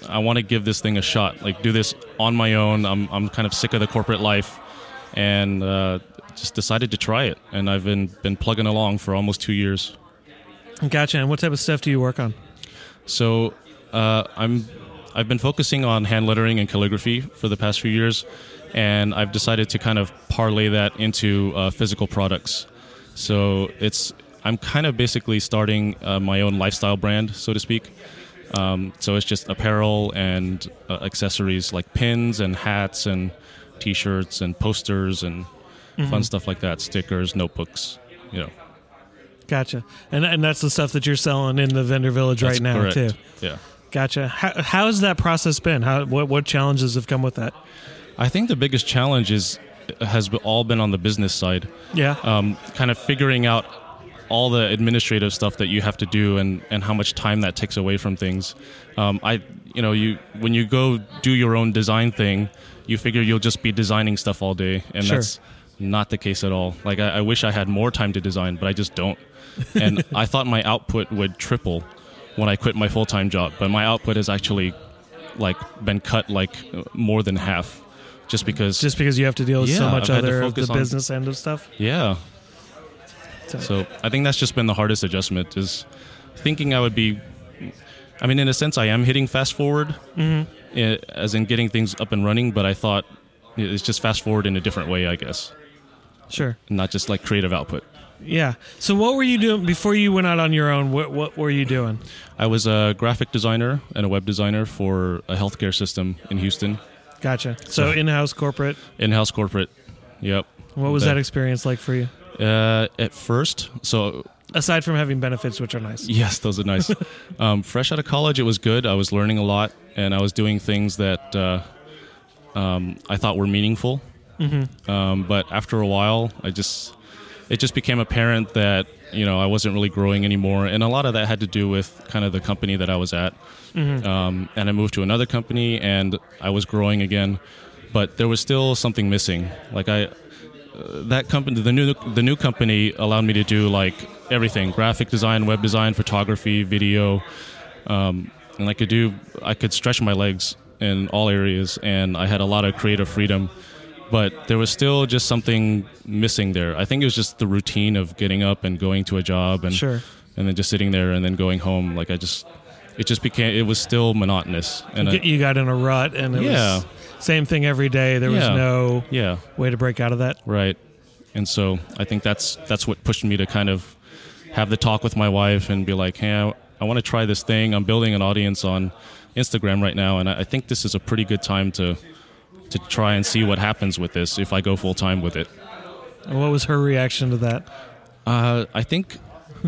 I want to give this thing a shot. Like do this on my own. I'm I'm kind of sick of the corporate life, and uh, just decided to try it. And I've been been plugging along for almost two years. Gotcha. And what type of stuff do you work on? So uh, I'm I've been focusing on hand lettering and calligraphy for the past few years, and I've decided to kind of parlay that into uh, physical products. So it's I'm kind of basically starting uh, my own lifestyle brand, so to speak. Um, so it's just apparel and uh, accessories like pins and hats and T-shirts and posters and fun stuff like that, stickers, notebooks. You know, Gotcha. And and that's the stuff that you're selling in the vendor village That's right now correct. too. Yeah. Gotcha. How, how's that process been? How what what challenges have come with that? I think the biggest challenge is has all been on the business side. Yeah. um, kind of figuring out all the administrative stuff that you have to do and, and how much time that takes away from things. Um, I, you know, you when you go do your own design thing, you figure you'll just be designing stuff all day, and Sure. that's not the case at all. Like I, I wish I had more time to design, but I just don't. And [LAUGHS] I thought my output would triple when I quit my full time job, but my output has actually like been cut like more than half, just because. Just because you have to deal with so much I've other the on- business end of stuff. yeah, So- So I think that's just been the hardest adjustment is thinking I would be. I mean, in a sense, I am hitting fast forward, eh, as in getting things up and running. But I thought it's just fast forward in a different way, I guess, Sure. not just like creative output. Yeah. So what were you doing before you went out on your own? What what were you doing? I was a graphic designer and a web designer for a healthcare system in Houston, Gotcha. So in-house corporate. in-house corporate. Yep. What was The- that experience like for you? Uh, at first, so Aside from having benefits, which are nice. Yes, those are nice. [LAUGHS] um, fresh out of college, it was good. I was learning a lot, and I was doing things that uh, um, I thought were meaningful. Um, but after a while, I just it just became apparent that you know I wasn't really growing anymore, and a lot of that had to do with kind of the company that I was at. Um, and I moved to another company, and I was growing again, but there was still something missing. Like I, that company the new the new company allowed me to do like everything graphic design web design photography video um, and i could do i could stretch my legs in all areas and i had a lot of creative freedom but there was still just something missing there i think it was just the routine of getting up and going to a job and Sure. and then just sitting there and then going home like i just it just became it was still monotonous and I, you got in a rut, and it Yeah. was same thing every day. There was Yeah. no yeah way to break out of that. Right. And so I think that's that's what pushed me to kind of have the talk with my wife and be like, hey, I, I want to try this thing. I'm building an audience on Instagram right now, and I, I think this is a pretty good time to to try and see what happens with this if I go full time with it. And what was her reaction to that? Uh, I think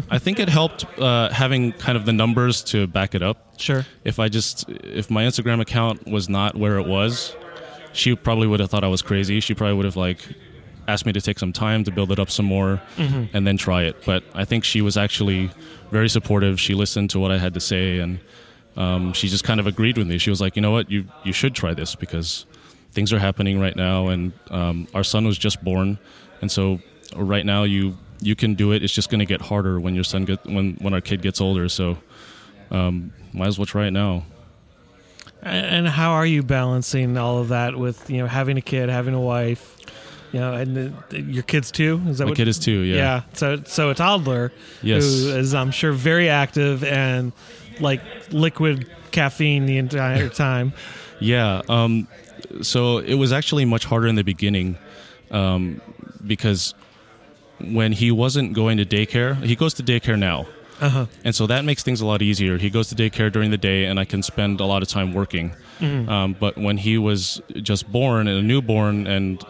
I think it helped uh, having kind of the numbers to back it up. Sure. If I just if my Instagram account was not where it was, she probably would have thought I was crazy. She probably would have like asked me to take some time to build it up some more and then try it. But I think she was actually very supportive. She listened to what I had to say and um, she just kind of agreed with me. She was like, you know what, you you should try this because things are happening right now, and um, our son was just born, and so right now you you can do it. It's just going to get harder when your son get when when our kid gets older. So um, might as well try it now. And how are you balancing all of that with you know having a kid, having a wife, you know, and the, your kids too? Is that My what? kid is too. Yeah. yeah. So so a toddler Yes. who is I'm sure very active and like liquid caffeine the entire time. [LAUGHS] Yeah. Um, so it was actually much harder in the beginning um, because when he wasn't going to daycare, he goes to daycare now. Uh-huh. And so that makes things a lot easier. He goes to daycare during the day, and I can spend a lot of time working. Um, but when he was just born and a newborn, and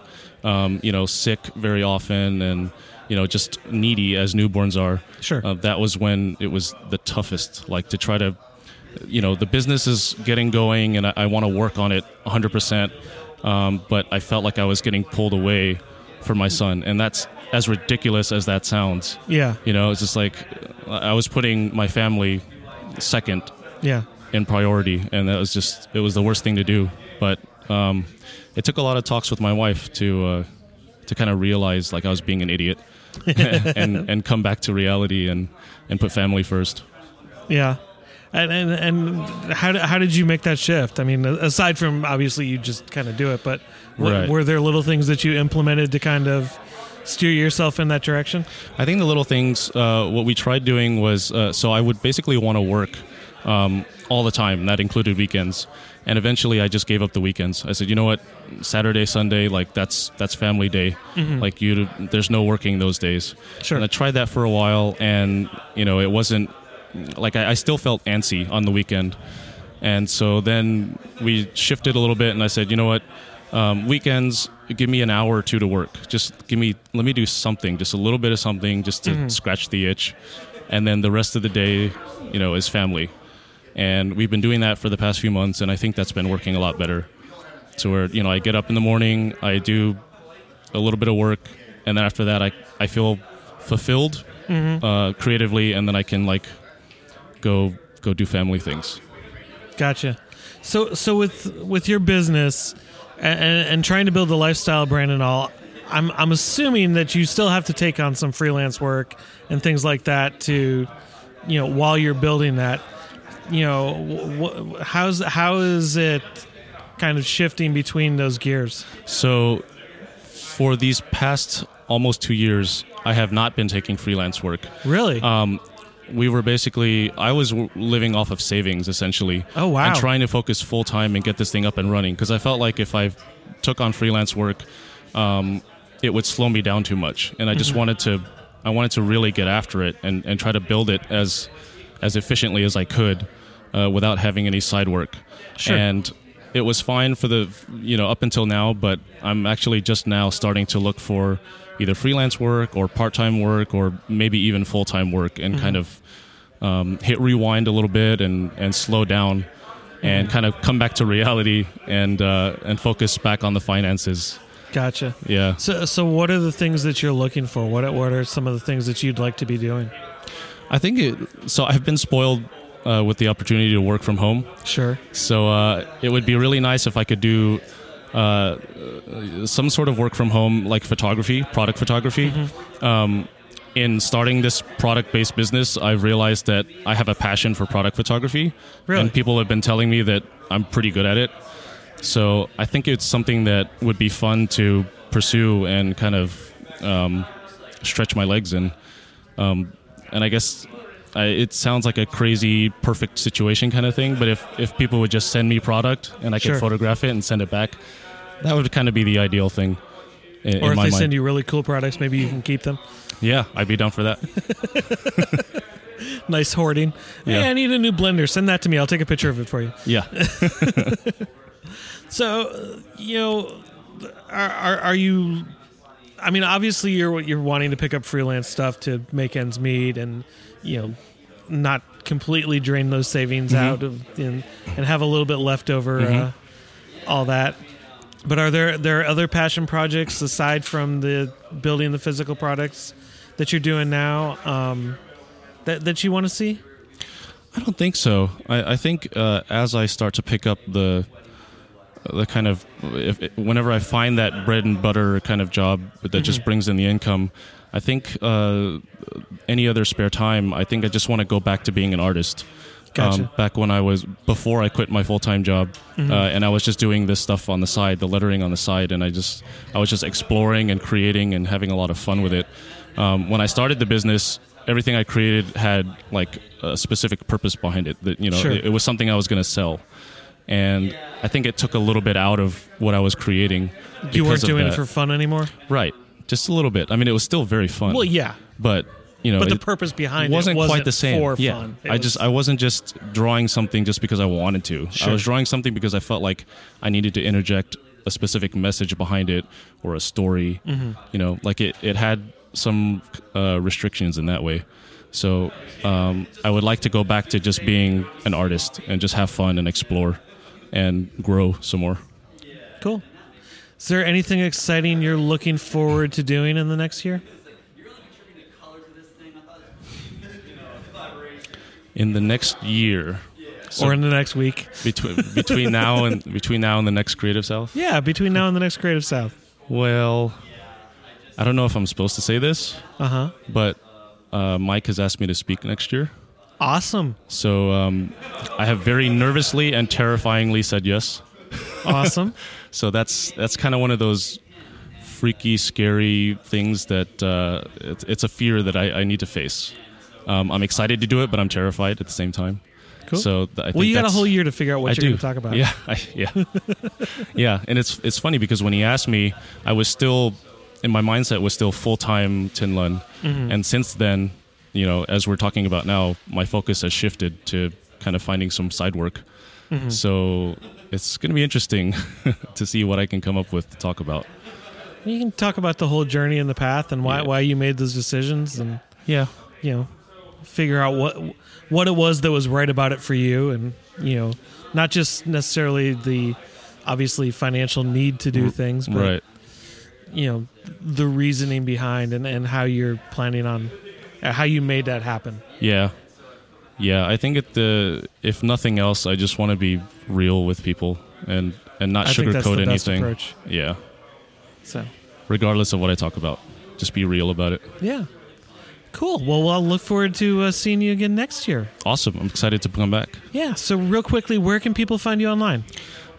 um, you know, sick very often, and you know, just needy as newborns are, Sure. uh, that was when it was the toughest. Like to try to, you know, the business is getting going, and I, I want to work on it 100. percent um, But I felt like I was getting pulled away for my son, and that's as ridiculous as that sounds. Yeah. You know, it's just like I was putting my family second Yeah. in priority, and that was just it was the worst thing to do. But um, it took a lot of talks with my wife to uh, to kind of realize like I was being an idiot, [LAUGHS] [LAUGHS] and and come back to reality and and put family first. Yeah. And, and and how did- how did you make that shift? I mean, aside from obviously you just kind of do it, but Right. were there little things that you implemented to kind of steer yourself in that direction? I think the little things. Uh, what we tried doing was uh, so I would basically want to work um, all the time. That included weekends, and eventually I just gave up the weekends. I said, you know what, Saturday, Sunday, like that's that's family day. Like you, there's no working those days. Sure. And I tried that for a while, and you know it wasn't like I, I still felt antsy on the weekend. And so then we shifted a little bit, and I said, you know what, um, weekends, give me an hour or two to work. Just give me, let me do something, just a little bit of something, just to scratch the itch. And then the rest of the day, you know, is family. And we've been doing that for the past few months, and I think that's been working a lot better. So where you know, I get up in the morning, I do a little bit of work, and then after that, I I feel fulfilled uh, creatively, and then I can like go go do family things. Gotcha. So so with with your business and, and, trying to build a lifestyle brand and all, I'm I'm assuming that you still have to take on some freelance work and things like that to, you know, while you're building that. You know, wh- how's how is it kind of shifting between those gears? So, for these past almost two years, I have not been taking freelance work. Really? Um, we were basically, I was w- living off of savings essentially. Oh, wow. And trying to focus full time and get this thing up and running because I felt like if I took on freelance work, um, it would slow me down too much, and I Mm-hmm. just wanted to, I wanted to really get after it and, and try to build it as as efficiently as I could uh, without having any side work. Sure. And it was fine for the you know up until now, but I'm actually just now starting to look for either freelance work or part time work or maybe even full time work and kind of um, hit rewind a little bit and and slow down and kind of come back to reality and uh, and focus back on the finances. gotcha. Yeah. So so what are the things that you're looking for? What what are some of the things that you'd like to be doing? I think it. So I've been spoiled uh, with the opportunity to work from home. Sure. So uh, it would be really nice if I could do uh, some sort of work from home, like photography, product photography. Um, in starting this product-based business, I've realized that I have a passion for product photography, Really? and people have been telling me that I'm pretty good at it. So I think it's something that would be fun to pursue and kind of um, stretch my legs in. Um, and I guess I, it sounds like a crazy perfect situation kind of thing. But if if people would just send me product and I Sure. could photograph it and send it back, that would kind of be the ideal thing. In, Or in if they mind. send you really cool products, maybe you can keep them. yeah, I'd be down for that. [LAUGHS] Nice hoarding. Yeah. Hey, I need a new blender. Send that to me. I'll take a picture of it for you. Yeah, [LAUGHS] So, uh, you know, are, are are you? I mean, obviously, you're you're wanting to pick up freelance stuff to make ends meet, and you know, not completely drain those savings out of, and and have a little bit left over, uh, all that. But are there there are other passion projects aside from the building the physical products that you're doing now um, that that you want to see? I don't think so. I, I think uh, as I start to pick up the the kind of if whenever I find that bread and butter kind of job that just brings in the income, I think uh, any other spare time, I think I just want to go back to being an artist. Gotcha. Um, back when I was before I quit my full time job, uh, and I was just doing this stuff on the side, the lettering on the side, and I just I was just exploring and creating and having a lot of fun with it. Um, when I started the business, everything I created had like a specific purpose behind it. That you know, Sure. it, it was something I was going to sell, and I think it took a little bit out of what I was creating. You weren't doing it for fun anymore. right, just a little bit. I mean, it was still very fun. Well, yeah, but you know, but the purpose behind wasn't, it wasn't quite the same. for yeah, fun. It I was- just I wasn't just drawing something just because I wanted to. Sure. I was drawing something because I felt like I needed to interject a specific message behind it or a story. Mm-hmm. You know, like it it had some uh, restrictions in that way. So um, I would like to go back to just being an artist and just have fun and explore and grow some more. Cool. Is there anything exciting you're looking forward to doing in the next year? In the next year, so or in the next week? between between [LAUGHS] now and between now and the next Creative South. Yeah, between now and the next Creative South. Well, I don't know if I'm supposed to say this, Uh huh. but uh, Mike has asked me to speak next year. Awesome. So um, I have very nervously and terrifyingly said yes. Awesome. [LAUGHS] So that's that's kind of one of those freaky, scary things that uh, it's, it's a fear that I, I need to face. Um, I'm excited to do it, but I'm terrified at the same time. Cool. So th- I think well, you got a whole year to figure out what I you're going to talk about. Yeah, I, yeah, [LAUGHS] yeah. And it's it's funny because when he asked me, I was still in my mindset was still full time Tin Lun, Mm-hmm. and since then, you know, as we're talking about now, my focus has shifted to kind of finding some side work. Mm-hmm. So it's going to be interesting [LAUGHS] to see what I can come up with to talk about. You can talk about the whole journey and the path and why Yeah. why you made those decisions and Yeah, you know figure out what what it was that was right about it for you and you know not just necessarily the obviously financial need to do things but right. you know the reasoning behind and, and how you're planning on uh, how you made that happen Yeah. Yeah, I think it the if nothing else, I just want to be real with people and and not I sugarcoat anything. Yeah, so regardless of what I talk about, just be real about it. yeah cool well i'll look forward to uh, seeing you again next year Awesome. I'm excited to come back. yeah so real quickly where can people find you online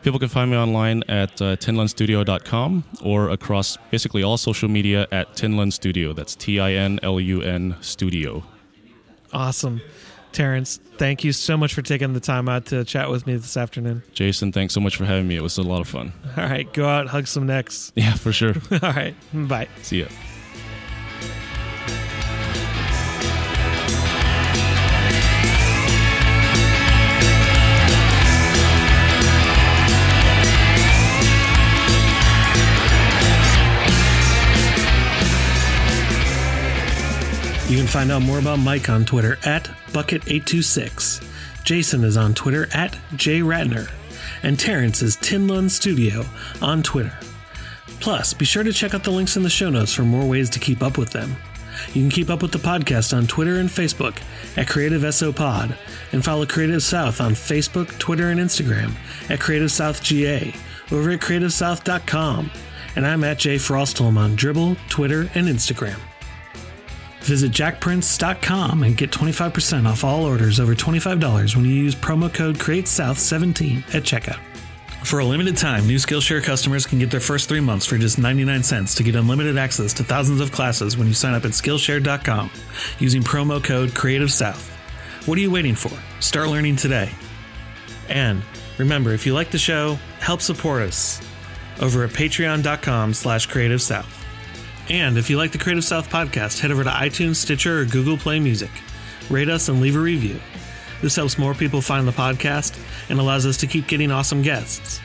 People can find me online at uh, tinlunstudio.com or across basically all social media at Tinlun Studio. That's T I N L U N Studio. awesome terence thank you so much for taking the time out to chat with me this afternoon Jason, thanks so much for having me. It was a lot of fun. all right go out hug some necks Yeah, for sure. [LAUGHS] all right bye See ya. You can find out more about Mike on Twitter at Bucket826. Jason is on Twitter at JayRatner. And Terence is Tinlun Studio on Twitter. Plus, be sure to check out the links in the show notes for more ways to keep up with them. You can keep up with the podcast on Twitter and Facebook at Creative SO Pod, and follow Creative South on Facebook, Twitter, and Instagram at Creative South GA, over at CreativeSouth.com. And I'm at Jay Frostholm on Dribbble, Twitter, and Instagram. Visit jakprints.com and get 25% off all orders over $25 when you use promo code CreateSouth17 at checkout. For a limited time, new Skillshare customers can get their first three months for just 99 cents to get unlimited access to thousands of classes when you sign up at Skillshare.com using promo code Creative South. What are you waiting for? Start learning today. And remember, if you like the show, help support us over at patreon.com slash creative south. And if you like the Creative South podcast, head over to iTunes, Stitcher, or Google Play Music. Rate us and leave a review. This helps more people find the podcast and allows us to keep getting awesome guests.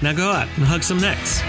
Now go out and hug some necks.